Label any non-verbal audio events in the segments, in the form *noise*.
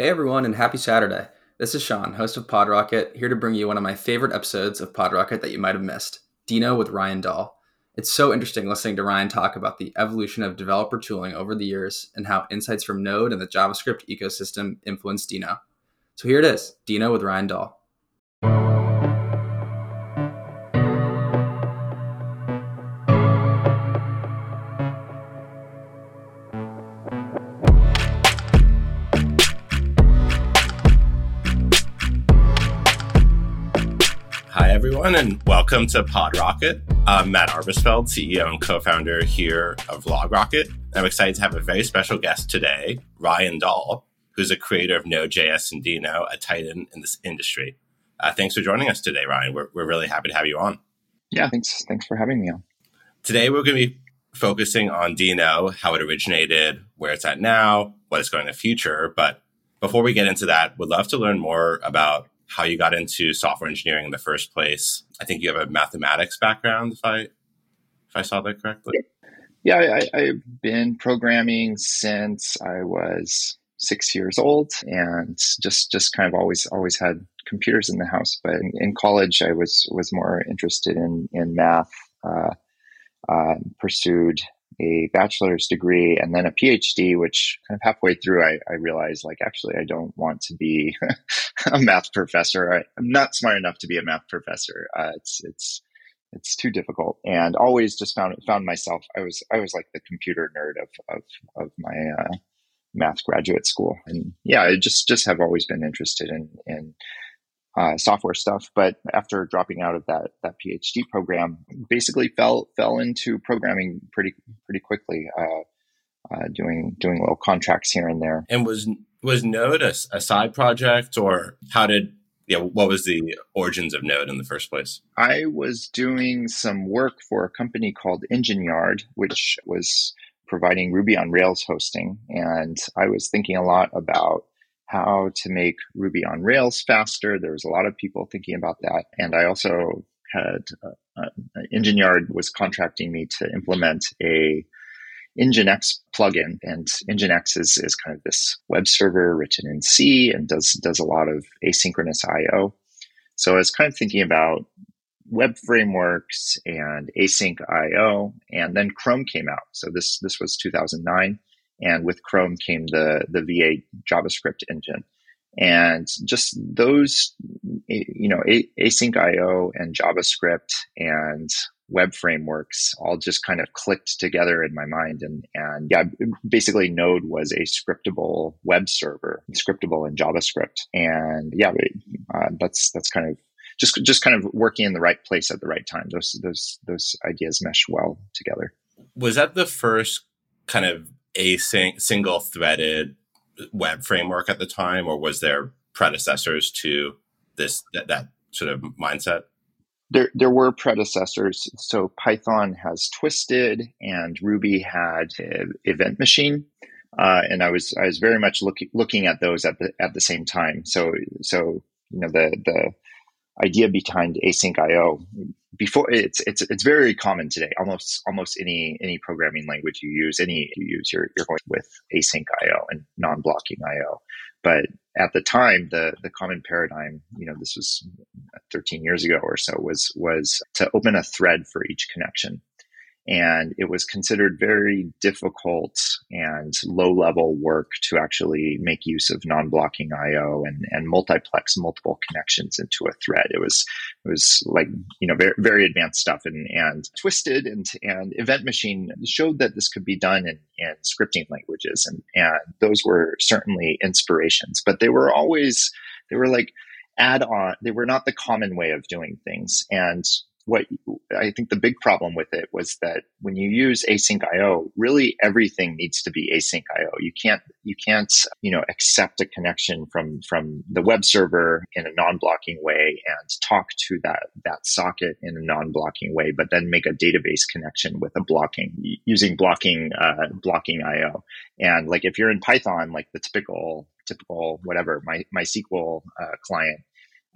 Hey everyone, and happy Saturday. This is Sean, host of PodRocket, here to bring you one of my favorite episodes of PodRocket that you might have missed Deno with Ryan Dahl. It's so interesting listening to Ryan talk about the evolution of developer tooling over the years and how insights from Node and the JavaScript ecosystem influenced Deno. So here it is Deno with Ryan Dahl. And welcome to PodRocket. I'm Matt Arbesfeld, CEO and co founder here of LogRocket. I'm excited to have a very special guest today, Ryan Dahl, who's a creator of Node.js and Deno, a titan in this industry. Uh, thanks for joining us today, Ryan. We're, we're really happy to have you on. Yeah, thanks. Thanks for having me on. Today, we're going to be focusing on Deno, how it originated, where it's at now, what it's going in the future. But before we get into that, would love to learn more about how you got into software engineering in the first place. I think you have a mathematics background, if I if I saw that correctly. Yeah, I, have been programming since I was six years old, and just just kind of always always had computers in the house. But in, in college, I was was more interested in in math. Uh, uh, pursued a bachelor's degree and then a PhD, which kind of halfway through, I, I realized like, actually, I don't want to be *laughs* a math professor. I, am not smart enough to be a math professor. Uh, it's, it's, it's too difficult and always just found, found myself, I was, I was like the computer nerd of, of, of my, uh, math graduate school. And yeah, I just, just have always been interested in, in, uh, software stuff. But after dropping out of that that PhD program, basically fell fell into programming pretty pretty quickly, uh, uh, doing doing little contracts here and there. And was was Node a, a side project, or how did yeah, what was the origins of Node in the first place? I was doing some work for a company called Engine Yard, which was providing Ruby on Rails hosting. And I was thinking a lot about how to make Ruby on Rails faster. There was a lot of people thinking about that. And I also had uh, uh, Engine Yard was contracting me to implement a Nginx plugin, and Nginx is, is kind of this web server written in C and does does a lot of asynchronous I/O. So I was kind of thinking about web frameworks and async I/O, and then Chrome came out. So this this was 2009, and with Chrome came the the V8 JavaScript engine. And just those, you know, async IO and JavaScript and web frameworks all just kind of clicked together in my mind. And, and yeah, basically Node was a scriptable web server, scriptable in JavaScript. And yeah, uh, that's, that's kind of just, just kind of working in the right place at the right time. Those, those, those ideas mesh well together. Was that the first kind of async single threaded web framework at the time, or was there predecessors to this that, that sort of mindset? There, there were predecessors. So Python has Twisted, and Ruby had Event Machine, uh, and I was I was very much looking looking at those at the at the same time. So so you know the the idea behind async IO before it's it's it's very common today. Almost almost any any programming language you use, any you use, you're you're going with async IO and non-blocking IO. But at the time, the the common paradigm, you know, this was 13 years ago or so, was was to open a thread for each connection and it was considered very difficult and low level work to actually make use of non-blocking IO and, and multiplex multiple connections into a thread. It was it was like you know very, very advanced stuff and, and twisted and and Event Machine showed that this could be done in, in scripting languages and and those were certainly inspirations, but they were always they were like add on they were not the common way of doing things and what I think the big problem with it was that when you use async IO, really everything needs to be async IO. You can't you can't you know accept a connection from from the web server in a non-blocking way and talk to that that socket in a non-blocking way, but then make a database connection with a blocking using blocking uh, blocking IO. And like if you're in Python, like the typical typical whatever my MySQL uh, client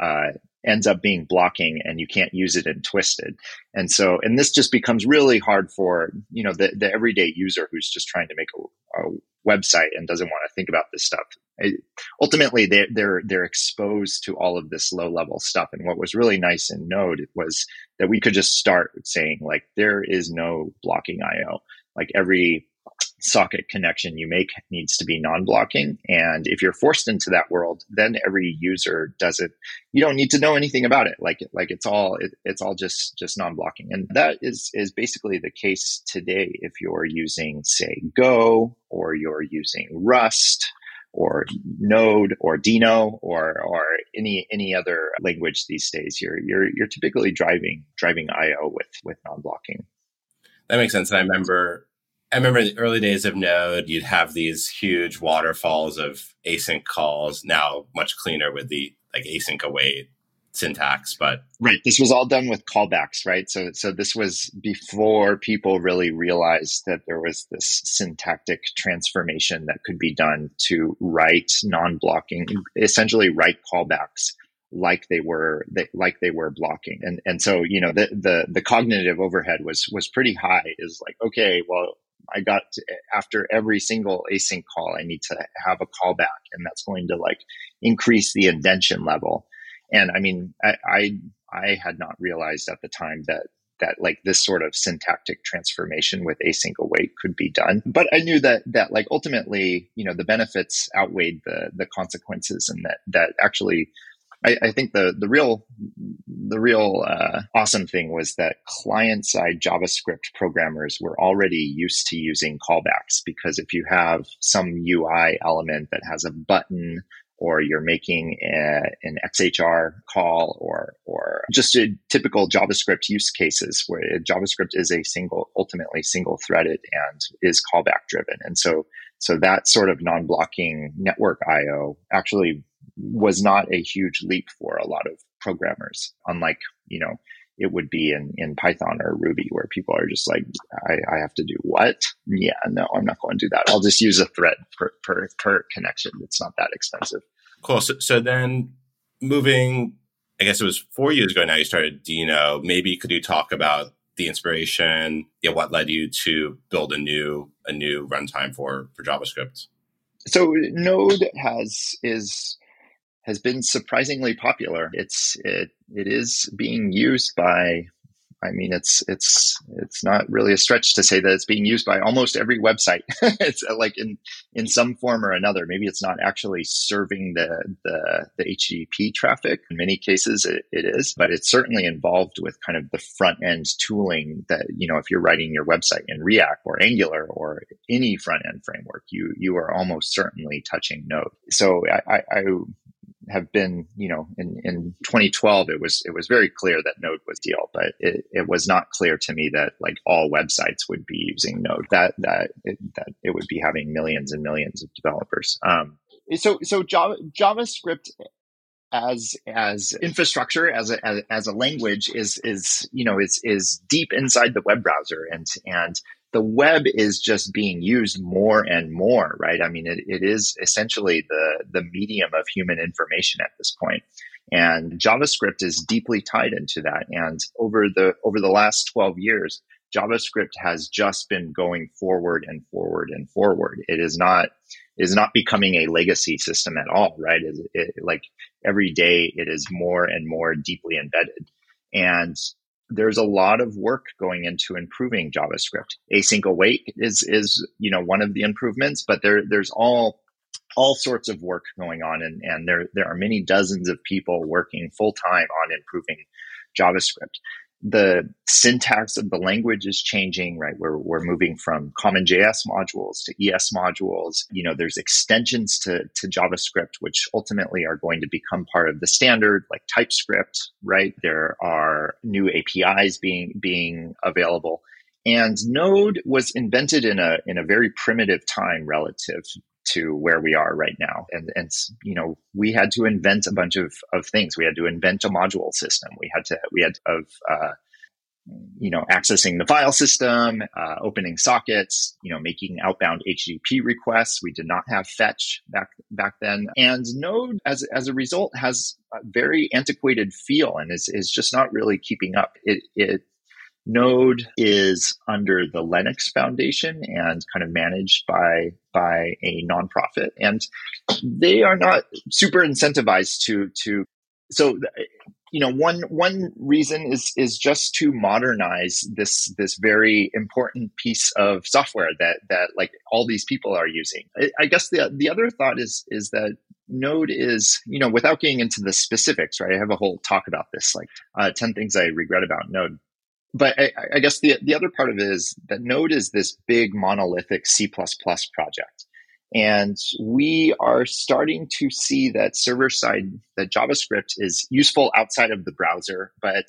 uh, ends up being blocking and you can't use it in twisted. And so and this just becomes really hard for you know the, the everyday user who's just trying to make a, a website and doesn't want to think about this stuff. Ultimately they're, they're they're exposed to all of this low level stuff. And what was really nice in node was that we could just start saying like there is no blocking io like every socket connection you make needs to be non-blocking and if you're forced into that world then every user does it you don't need to know anything about it like like it's all it, it's all just just non-blocking and that is is basically the case today if you're using say go or you're using rust or Node or Deno or or any any other language these days, you're you're you're typically driving driving I/O with with non-blocking. That makes sense. And I remember I remember the early days of Node, you'd have these huge waterfalls of async calls. Now much cleaner with the like async await syntax but right this was all done with callbacks right so so this was before people really realized that there was this syntactic transformation that could be done to write non-blocking essentially write callbacks like they were they, like they were blocking and and so you know the the the cognitive overhead was was pretty high is like okay well I got to, after every single async call, I need to have a callback, and that's going to like increase the indentation level. And I mean, I, I, I had not realized at the time that that like this sort of syntactic transformation with async await could be done. But I knew that that like ultimately, you know, the benefits outweighed the the consequences, and that that actually, I, I think the the real the real uh, awesome thing was that client side JavaScript programmers were already used to using callbacks because if you have some UI element that has a button or you're making a, an XHR call or, or just a typical JavaScript use cases where JavaScript is a single, ultimately single threaded and is callback driven. And so, so that sort of non-blocking network IO actually was not a huge leap for a lot of programmers, unlike, you know, it would be in, in Python or Ruby where people are just like, I, I have to do what? Yeah, no, I'm not going to do that. I'll just use a thread per, per, per connection. It's not that expensive. Cool. So, so then moving, I guess it was four years ago now you started Deno. Maybe could you talk about the inspiration, yeah, what led you to build a new a new runtime for for JavaScript? So Node has is has been surprisingly popular. It's it it is being used by I mean, it's it's it's not really a stretch to say that it's being used by almost every website. *laughs* it's uh, like in in some form or another. Maybe it's not actually serving the the, the HTTP traffic. In many cases, it, it is, but it's certainly involved with kind of the front end tooling that you know if you're writing your website in React or Angular or any front end framework, you you are almost certainly touching Node. So I, I, I have been, you know, in, in 2012, it was it was very clear that Node was deal, but it, it was not clear to me that like all websites would be using Node. That that it, that it would be having millions and millions of developers. Um, so so Java, JavaScript as as infrastructure as a as, as a language is is you know is is deep inside the web browser and and the web is just being used more and more, right? I mean, it, it is essentially the, the medium of human information at this point. And JavaScript is deeply tied into that. And over the, over the last 12 years, JavaScript has just been going forward and forward and forward. It is not, is not becoming a legacy system at all, right? It, it, like every day it is more and more deeply embedded. And there's a lot of work going into improving JavaScript. Async await is is you know one of the improvements, but there there's all all sorts of work going on, and and there there are many dozens of people working full time on improving JavaScript the syntax of the language is changing, right? We're, we're moving from common JS modules to ES modules. You know, there's extensions to, to JavaScript, which ultimately are going to become part of the standard, like TypeScript, right? There are new APIs being, being available. And Node was invented in a, in a very primitive time relative to where we are right now. And, and, you know, we had to invent a bunch of, of things. We had to invent a module system. We had to, we had of, uh, you know, accessing the file system, uh, opening sockets, you know, making outbound HTTP requests. We did not have fetch back back then, and Node, as as a result, has a very antiquated feel and is is just not really keeping up. It it Node is under the Linux Foundation and kind of managed by by a nonprofit, and they are not super incentivized to to. So, you know, one one reason is is just to modernize this this very important piece of software that that like all these people are using. I, guess the the other thought is is that Node is, you know, without getting into the specifics, right? I have a whole talk about this, like uh, 10 things I regret about Node but I, I, guess the the other part of it is that Node is this big monolithic C project, and we are starting to see that server side that JavaScript is useful outside of the browser, but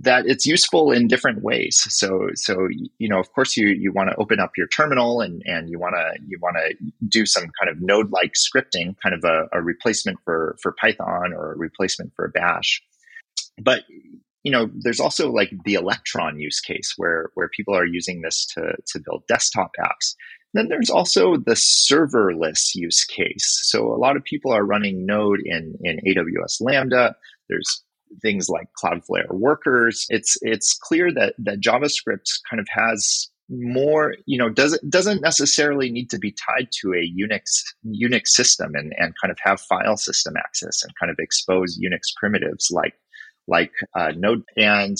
that it's useful in different ways. So so you know, of course, you you want to open up your terminal and and you want to you want to do some kind of Node like scripting, kind of a, a replacement for for Python or a replacement for Bash but you know, there's also like the Electron use case where where people are using this to to build desktop apps. Then there's also the serverless use case. So a lot of people are running Node in in AWS Lambda. There's things like Cloudflare workers. It's it's clear that that JavaScript kind of has more, you know, doesn't doesn't necessarily need to be tied to a Unix Unix system and, and kind of have file system access and kind of expose Unix primitives like like uh, Node. And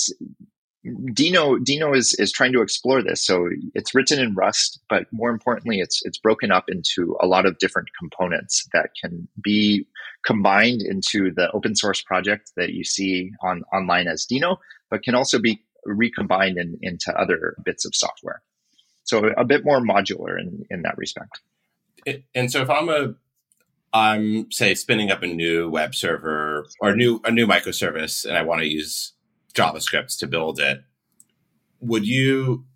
Deno Deno is is trying to explore this. So it's written in Rust, but more importantly, it's it's broken up into a lot of different components that can be combined into the open source project that you see on online as Deno, but can also be recombined in, into other bits of software. So a bit more modular in, in that respect. And so if I'm a I'm say spinning up a new web server or a new a new microservice and I want to use JavaScript to build it. Would you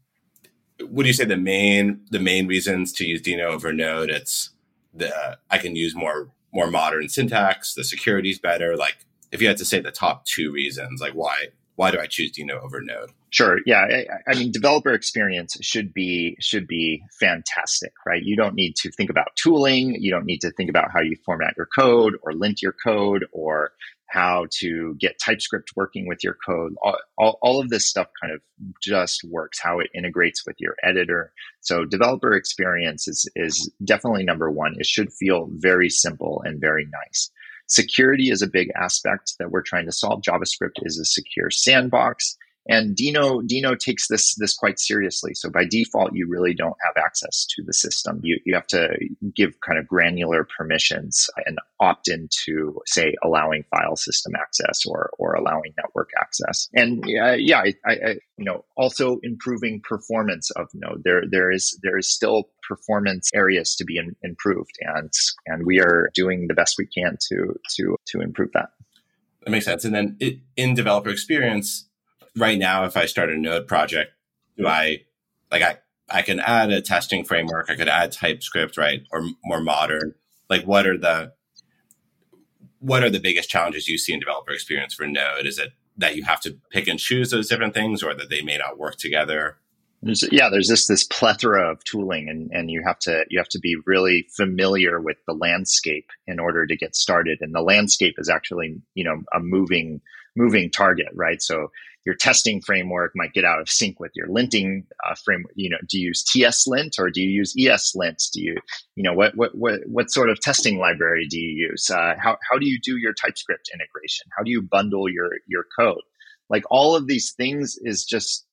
would you say the main the main reasons to use Deno over Node? It's the I can use more more modern syntax, the security is better. Like if you had to say the top two reasons, like why why do I choose Deno over Node? Sure. Yeah. I, I, mean, developer experience should be should be fantastic, right? You don't need to think about tooling. You don't need to think about how you format your code or lint your code or how to get TypeScript working with your code. All, all, all of this stuff kind of just works. How it integrates with your editor. So developer experience is is definitely number one. It should feel very simple and very nice. Security is a big aspect that we're trying to solve. JavaScript is a secure sandbox. And Deno, Deno takes this, this quite seriously. So by default, you really don't have access to the system. You, you have to give kind of granular permissions and opt into, say, allowing file system access or, or allowing network access. And uh, yeah, I, I, you know, also improving performance of Node. There, there is, there is still performance areas to be in, improved, and and we are doing the best we can to to to improve that. That makes sense. And then it, in developer experience, right now, if I start a Node project, do I like I I can add a testing framework, I could add TypeScript, right, or more modern. Like, what are the what are the biggest challenges you see in developer experience for Node? Is it that you have to pick and choose those different things, or that they may not work together? There's, yeah, there's just this plethora of tooling, and, and you have to you have to be really familiar with the landscape in order to get started. And the landscape is actually you know a moving moving target, right? So your testing framework might get out of sync with your linting uh, framework. You know, do you use TS lint or do you use ES lint? Do you, you know, what what what what sort of testing library do you use? Uh, how how do you do your TypeScript integration? How do you bundle your your code? Like all of these things is just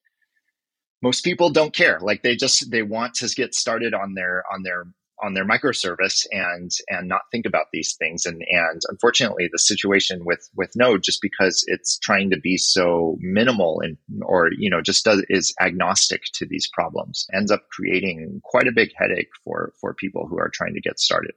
most people don't care. Like they just they want to get started on their on their on their microservice and and not think about these things. And and unfortunately the situation with with node just because it's trying to be so minimal and or you know just does is agnostic to these problems ends up creating quite a big headache for for people who are trying to get started.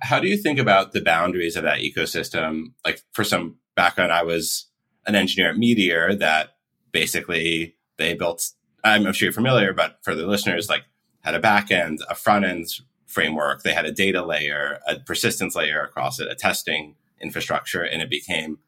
How do you think about the boundaries of that ecosystem? Like for some background i was an engineer at meteor that basically they built i'm sure you're familiar but for the listeners like had a back end, a front end framework. They had a data layer, a persistence layer across it, a testing infrastructure. And it became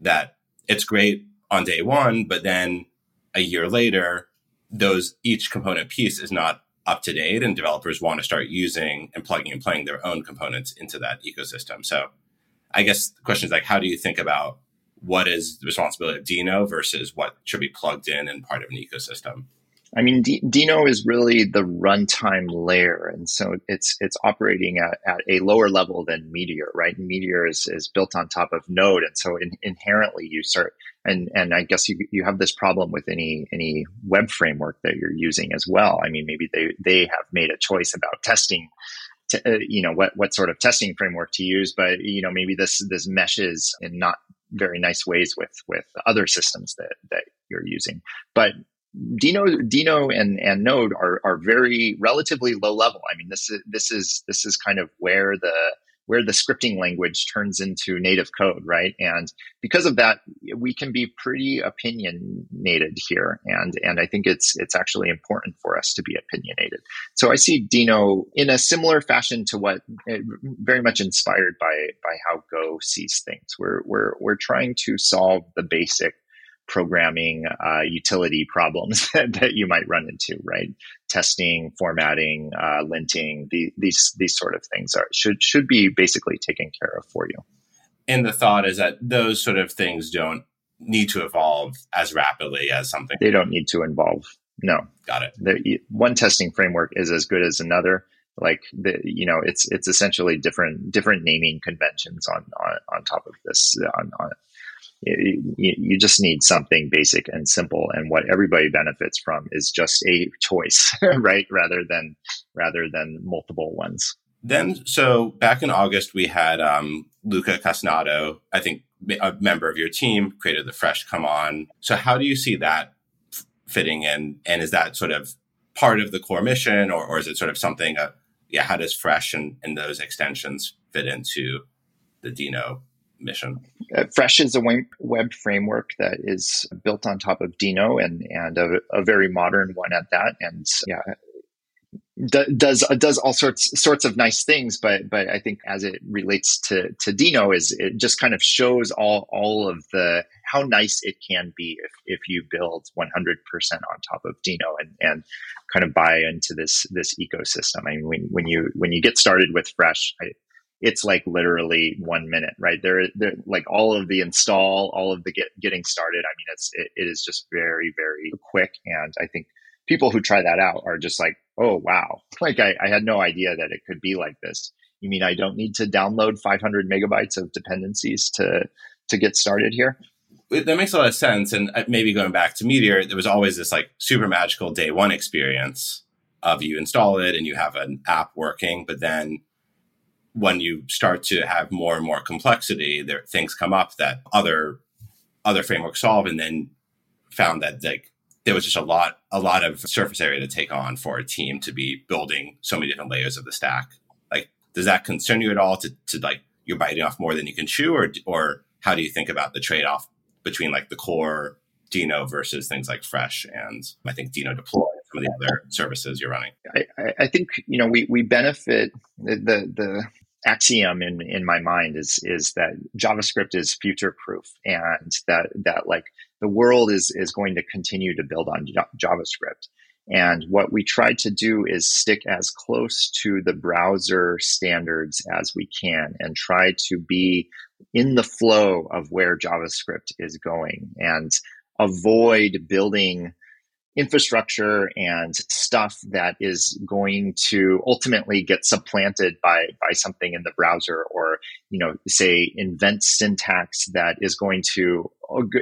that it's great on day one, but then a year later, those each component piece is not up to date and developers want to start using and plugging and playing their own components into that ecosystem. So I guess the question is like, how do you think about what is the responsibility of Deno versus what should be plugged in and part of an ecosystem? I mean, D- Deno is really the runtime layer, and so it's it's operating at, at a lower level than Meteor, right? Meteor is, is built on top of Node, and so in, inherently you start and and I guess you you have this problem with any any web framework that you're using as well. I mean, maybe they they have made a choice about testing to, uh, you know what what sort of testing framework to use but you know maybe this this meshes and not very nice ways with with other systems that that you're using but Deno, Deno, and and Node are are very relatively low level. I mean, this is this is this is kind of where the where the scripting language turns into native code, right? And because of that, we can be pretty opinionated here, and and I think it's it's actually important for us to be opinionated. So I see Deno in a similar fashion to what eh, very much inspired by by how Go sees things. We're we're we're trying to solve the basic programming uh, utility problems *laughs* that, you might run into, right? Testing, formatting, uh, linting, the, these these sort of things are should should be basically taken care of for you. And the thought is that those sort of things don't need to evolve as rapidly as something. They don't need to evolve. No, got it. The, one testing framework is as good as another. Like the, you know, it's it's essentially different different naming conventions on on, on top of this on, on you, you just need something basic and simple and what everybody benefits from is just a choice *laughs* right? Rather than rather than multiple ones. Then so back in august we had um, luca casonato i think a member of your team created the fresh come on. So how do you see that f- fitting in? And is that sort of part of the core mission or, or is it sort of something uh, yeah how does fresh and, and those extensions fit into the deno mission? Uh, Fresh is a web framework that is built on top of Deno and and a, a very modern one at that. And yeah, does does all sorts sorts of nice things, but but I think as it relates to to Deno, is it just kind of shows all all of the how nice it can be if, if you build 100% on top of Deno and and kind of buy into this this ecosystem. I mean, when when you when you get started with Fresh, I, it's like literally one minute, right? There, there, like all of the install, all of the get, getting started. I mean, it's, it, it is just very, very quick. And I think people who try that out are just like, oh, wow. Like I, I had no idea that it could be like this. You mean I don't need to download 500 megabytes of dependencies to, to get started here? that makes a lot of sense. And uh, maybe going back to Meteor, there was always this like super magical day one experience of you install it and you have an app working, but then when you start to have more and more complexity, there things come up that other other frameworks solve, and then found that like there was just a lot a lot of surface area to take on for a team to be building so many different layers of the stack. Like, does that concern you at all? To to like you're biting off more than you can chew, or or how do you think about the trade off between like the core Deno versus things like Fresh and I think Deno Deploy some of the other services you're running? I, I think you know we we benefit the the, the axiom in in my mind is is that JavaScript is future proof and that that like the world is is going to continue to build on JavaScript. And what we try to do is stick as close to the browser standards as we can and try to be in the flow of where JavaScript is going and avoid building infrastructure and stuff that is going to ultimately get supplanted by by something in the browser or you know say invent syntax that is going to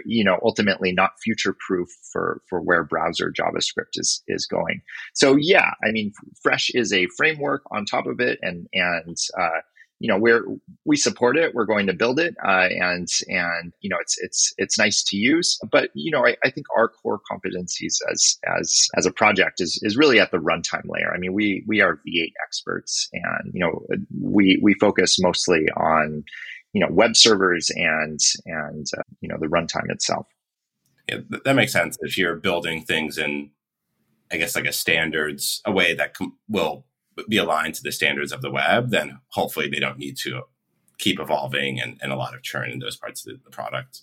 you know ultimately not future proof for for where browser javascript is is going. So yeah i mean fresh is a framework on top of it and and uh, you know we're we support it we're going to build it uh, and and you know it's it's it's nice to use but you know I, I, think our core competencies as as as a project is is really at the runtime layer. I mean we we are v8 experts and you know we we focus mostly on you know web servers and and uh, you know the runtime itself. Yeah, that makes sense if you're building things in i guess like a standards a way that com- will be aligned to the standards of the web, then hopefully they don't need to keep evolving and, and a lot of churn in those parts of the, the product.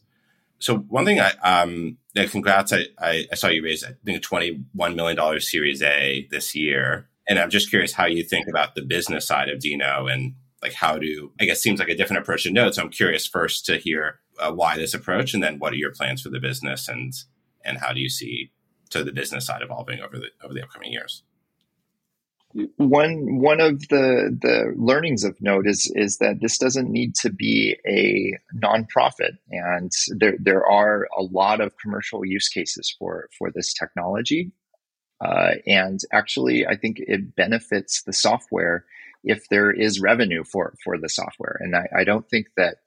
So one thing I um yeah, congrats I, I, I saw you raise I think a twenty one million dollars Series A this year, and I'm just curious how you think about the business side of Deno and like how do I guess seems like a different approach to Node. So I'm curious first to hear uh, why this approach, and then what are your plans for the business, and and how do you see to the business side evolving over the over the upcoming years? One one of the the learnings of Node is is that this doesn't need to be a nonprofit, and there there are a lot of commercial use cases for for this technology, uh, and actually, I think it benefits the software if there is revenue for for the software. And I, I don't think that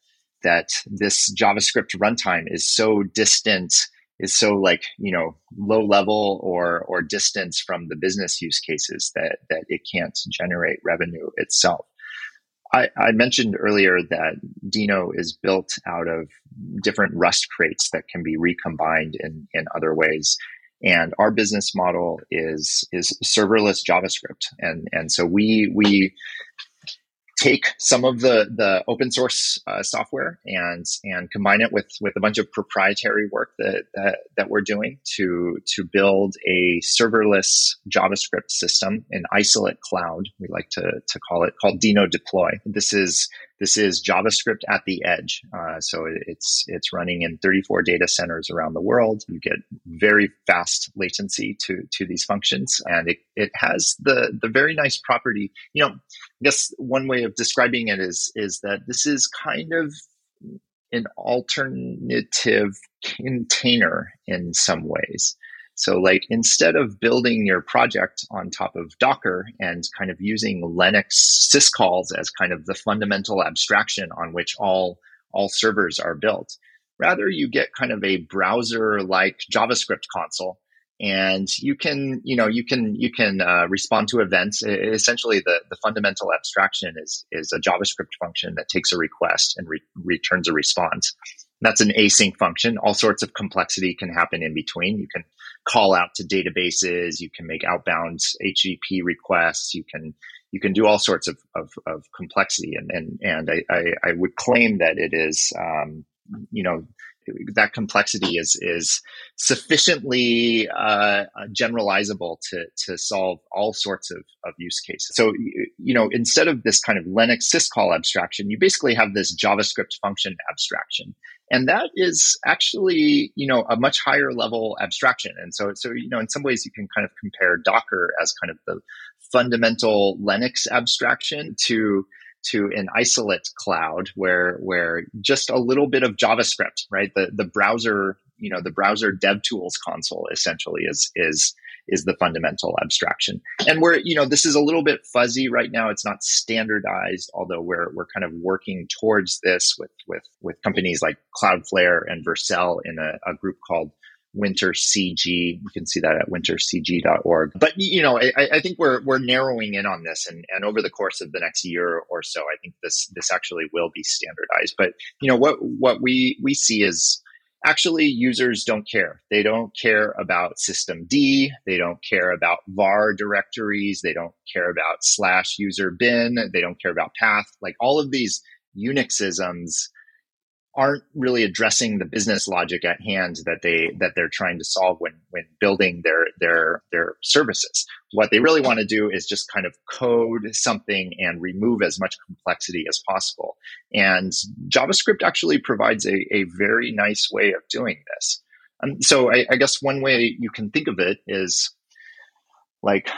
that this JavaScript runtime is so distant, is so like you know low level or or distance from the business use cases that that it can't generate revenue itself. I, I mentioned earlier that Deno is built out of different Rust crates that can be recombined in, in other ways. And our business model is is serverless JavaScript, and and so we we take some of the the open source uh, software and and combine it with with a bunch of proprietary work that, that that we're doing to to build a serverless JavaScript system, an isolate cloud we like to to call it, called Deno Deploy. This is this is JavaScript at the edge. Uh, so it's it's running in 34 data centers around the world. You get very fast latency to to these functions, and it, it has the the very nice property. You know, I guess one way of describing it is is that this is kind of an alternative container in some ways. So, like, instead of building your project on top of Docker and kind of using Linux syscalls as kind of the fundamental abstraction on which all, all servers are built, rather you get kind of a browser like JavaScript console and you can you know you can you can uh, respond to events. Essentially the the fundamental abstraction is is a javascript function that takes a request and re- returns a response. That's an async function. All sorts of complexity can happen in between. You can call out to databases. You can make outbound HTTP requests. You can you can do all sorts of, of, of complexity, and and and I, I, I, would claim that it is um, you know that complexity is is sufficiently uh, generalizable to to solve all sorts of, of use cases. So you know instead of this kind of Linux syscall abstraction, you basically have this JavaScript function abstraction, and that is actually you know a much higher level abstraction. And so so you know in some ways you can kind of compare Docker as kind of the fundamental Linux abstraction to to an isolate cloud where where just a little bit of JavaScript, right? The the browser, you know, the browser DevTools console essentially is is is the fundamental abstraction. And we're, you know, this is a little bit fuzzy right now. It's not standardized, although we're we're kind of working towards this with with with companies like Cloudflare and Vercel in a, a group called Winter CG. You can see that at wintercg.org. But you know, I, I, think we're we're narrowing in on this, and, and over the course of the next year or so, I think this this actually will be standardized. But you know, what what we we see is actually users don't care. They don't care about systemd. They don't care about var directories. They don't care about slash user bin. They don't care about path. Like all of these Unixisms aren't really addressing the business logic at hand that they that they're trying to solve when when building their their their services. What they really want to do is just kind of code something and remove as much complexity as possible. And JavaScript actually provides a, a very nice way of doing this. Um, so I, I guess one way you can think of it is like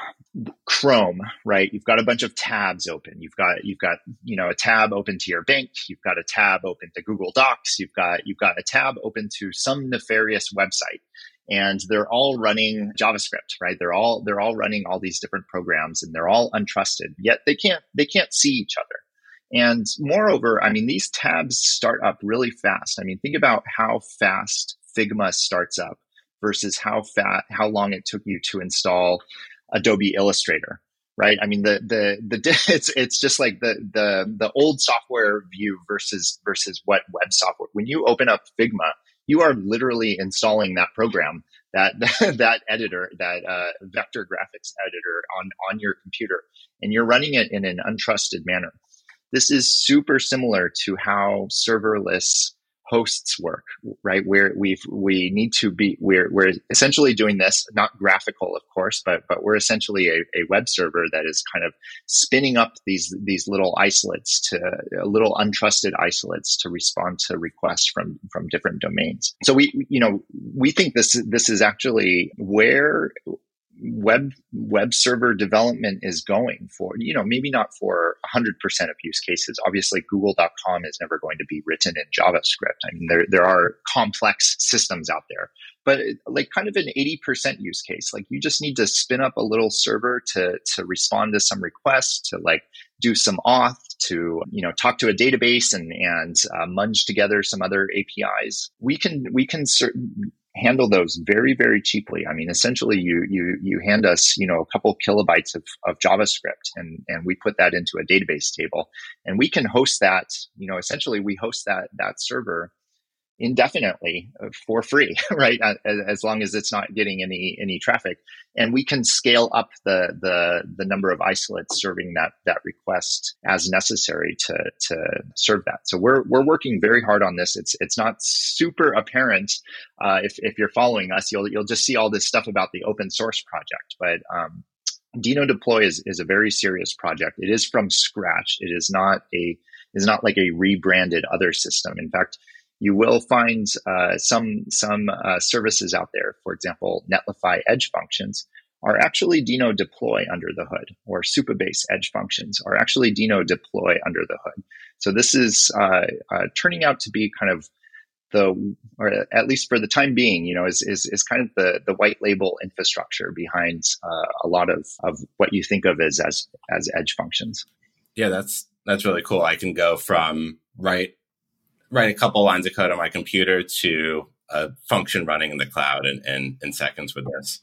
Chrome, right? You've got a bunch of tabs open. You've got you've got you know a tab open to your bank. You've got a tab open to Google Docs. You've got you've got a tab open to some nefarious website, and they're all running JavaScript, right? They're all they're all running all these different programs, and they're all untrusted. Yet they can't they can't see each other. And moreover, I mean, these tabs start up really fast. I mean, think about how fast Figma starts up versus how fat how long it took you to install Adobe Illustrator, right? I mean, the the the *laughs* it's it's just like the the the old software view versus versus what web software. When you open up Figma, you are literally installing that program, that *laughs* that editor, that uh, vector graphics editor on on your computer, and you're running it in an untrusted manner. This is super similar to how serverless hosts work, right? Where we've we need to be we're we're essentially doing this, not graphical, of course, but but we're essentially a, a web server that is kind of spinning up these these little isolates to uh, little untrusted isolates to respond to requests from from different domains. So we you know we think this this is actually where web web server development is going for you know maybe not for 100% of use cases. Obviously google.com is never going to be written in javascript. I mean there there are complex systems out there but like kind of an 80% use case. Like you just need to spin up a little server to to respond to some requests to like do some auth to you know talk to a database and and uh, munge together some other apis we can we can handle those very very cheaply. I mean essentially you you you hand us you know a couple kilobytes of, of javascript and and we put that into a database table and we can host that you know essentially we host that that server indefinitely uh, for free, *laughs* right? As long as it's not getting any any traffic, and we can scale up the the the number of isolates serving that that request as necessary to to serve that. So we're we're working very hard on this. It's it's not super apparent uh, if if you're following us, you'll you'll just see all this stuff about the open source project, but um, Deno Deploy is, is a very serious project. It is from scratch. It is not a is not like a rebranded other system. In fact, you will find uh, some some uh, services out there. For example, Netlify Edge functions are actually Deno deploy under the hood, or Supabase Edge functions are actually Deno deploy under the hood. So this is uh, uh, turning out to be kind of the, or at least for the time being, you know, is is, is kind of the the white label infrastructure behind uh, a lot of of what you think of as as as Edge functions. Yeah, that's that's really cool. I can go from right write a couple lines of code on my computer to a function running in the cloud in, in, in seconds with this.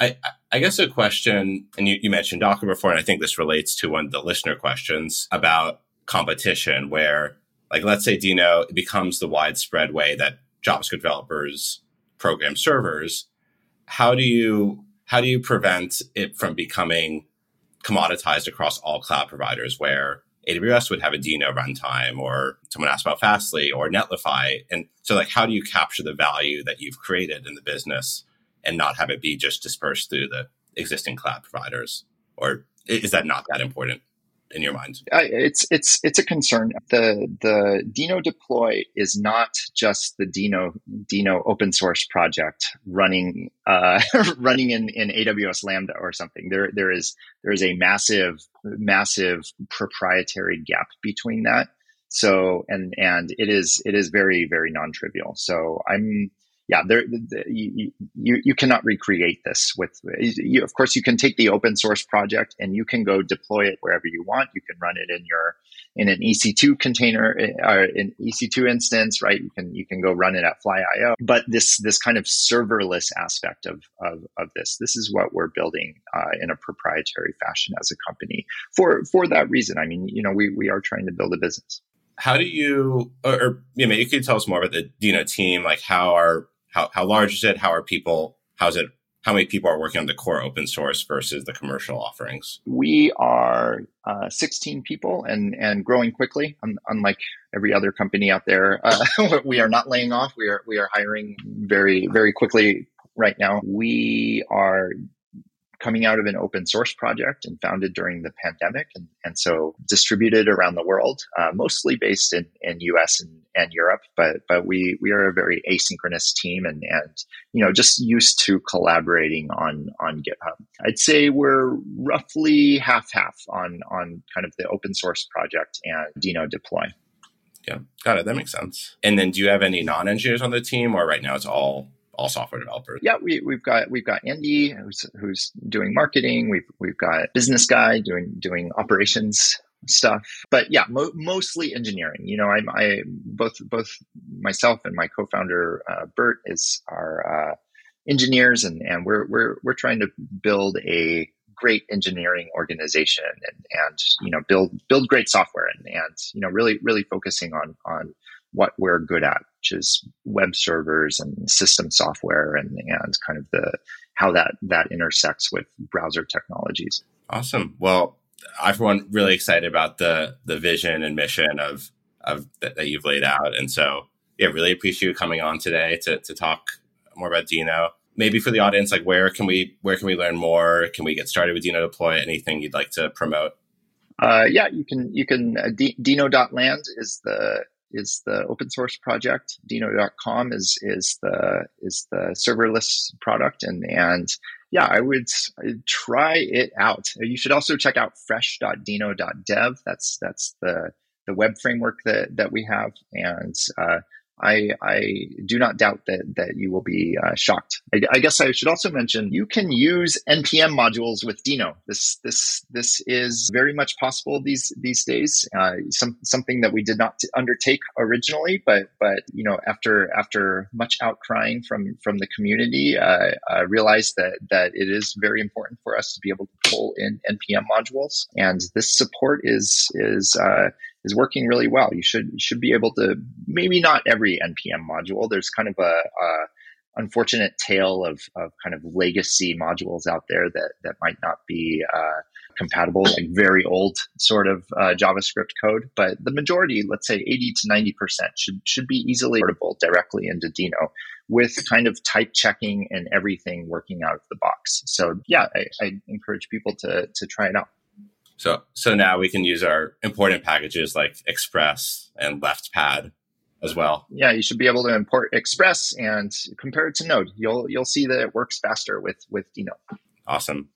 I, I guess a question, and you, you mentioned Docker before, and I think this relates to one of the listener questions about competition, where, like, let's say Deno becomes the widespread way that JavaScript developers program servers. How do you how do you prevent it from becoming commoditized across all cloud providers, where AWS would have a Deno runtime, or someone asked about Fastly or Netlify. And so, like, how do you capture the value that you've created in the business and not have it be just dispersed through the existing cloud providers? Or is that not that important? In your mind? it's it's it's a concern. The the Deno deploy is not just the Deno Deno open source project running uh, *laughs* running in, in AWS Lambda or something. There there is there is a massive massive proprietary gap between that. So and and it is it is very very non trivial. So I'm yeah, there, the, you, you, you cannot recreate this with, you, of course, you can take the open source project and you can go deploy it wherever you want. You can run it in your, in an EC2 container eh, or an EC2 instance, right? You can, you can go run it at Fly.io. But this, this kind of serverless aspect of, of, of this, this is what we're building uh, in a proprietary fashion as a company for, for that reason. I mean, you know, we, we are trying to build a business how do you or, or you know, you could tell us more about the Deno team like how are how, how large is it? How are people, how's it, how many people are working on the core open source versus the commercial offerings? We are uh, 16 people and, and growing quickly. Un- unlike every other company out there, uh, *laughs* we are not laying off. We are, we are hiring very, very quickly right now. We are coming out of an open source project and founded during the pandemic and, and so distributed around the world uh, mostly based in, in us and, and europe but but we we are a very asynchronous team and and you know just used to collaborating on on github. I'd say we're roughly half half on on kind of the open source project and deno deploy. Yeah. Got it. That makes sense. And then do you have any non-engineers on the team or right now it's all all software developers? Yeah, we, we've got we've got Andy who's who's doing marketing. We've we've got business guy doing doing operations stuff. But yeah, mo- mostly engineering. You know, I'm I both both myself and my co-founder uh, Bert is our uh, engineers, and and we're we're we're trying to build a great engineering organization and and you know build build great software and and you know really really focusing on on what we're good at, which is web servers and system software and, and kind of the how that that intersects with browser technologies. Awesome. Well, I for one really excited about the the vision and mission of of that, that you've laid out, and so yeah, really appreciate you coming on today to, to talk more about Deno. Maybe for the audience, like where can we where can we learn more? Can we get started with Deno Deploy? Anything you'd like to promote? Uh, yeah, you can you can uh, D- Deno.land is the is the open source project. Deno.com is is the is the serverless product, and and yeah, I would try it out. You should also check out fresh.deno.dev. That's that's the the web framework that that we have, and uh, I, I do not doubt that that you will be uh, shocked. I, I, guess I should also mention you can use npm modules with Deno. This this this is very much possible these these days. Uh, some something that we did not undertake originally, but but you know after after much outcrying from from the community, uh, I realized that that it is very important for us to be able to pull in npm modules, and this support is is uh, is working really well. You should should be able to maybe not every npm module. There's kind of a, a unfortunate tale of, of kind of legacy modules out there that that might not be uh, compatible, like very old sort of uh, JavaScript code. But the majority, let's say 80 to 90 percent, should should be easily portable directly into Deno with kind of type checking and everything working out of the box. So yeah, I, I encourage people to to try it out. So so now we can use our important packages like Express and LeftPad as well. Yeah, you should be able to import Express and compare it to Node. You'll you'll see that it works faster with with Deno. Awesome.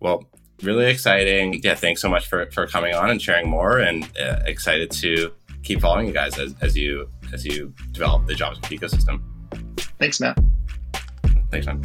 Well, really exciting. Yeah, thanks so much for for coming on and sharing more. And uh, excited to keep following you guys as, as you as you develop the JavaScript ecosystem. Thanks, Matt. Thanks, man.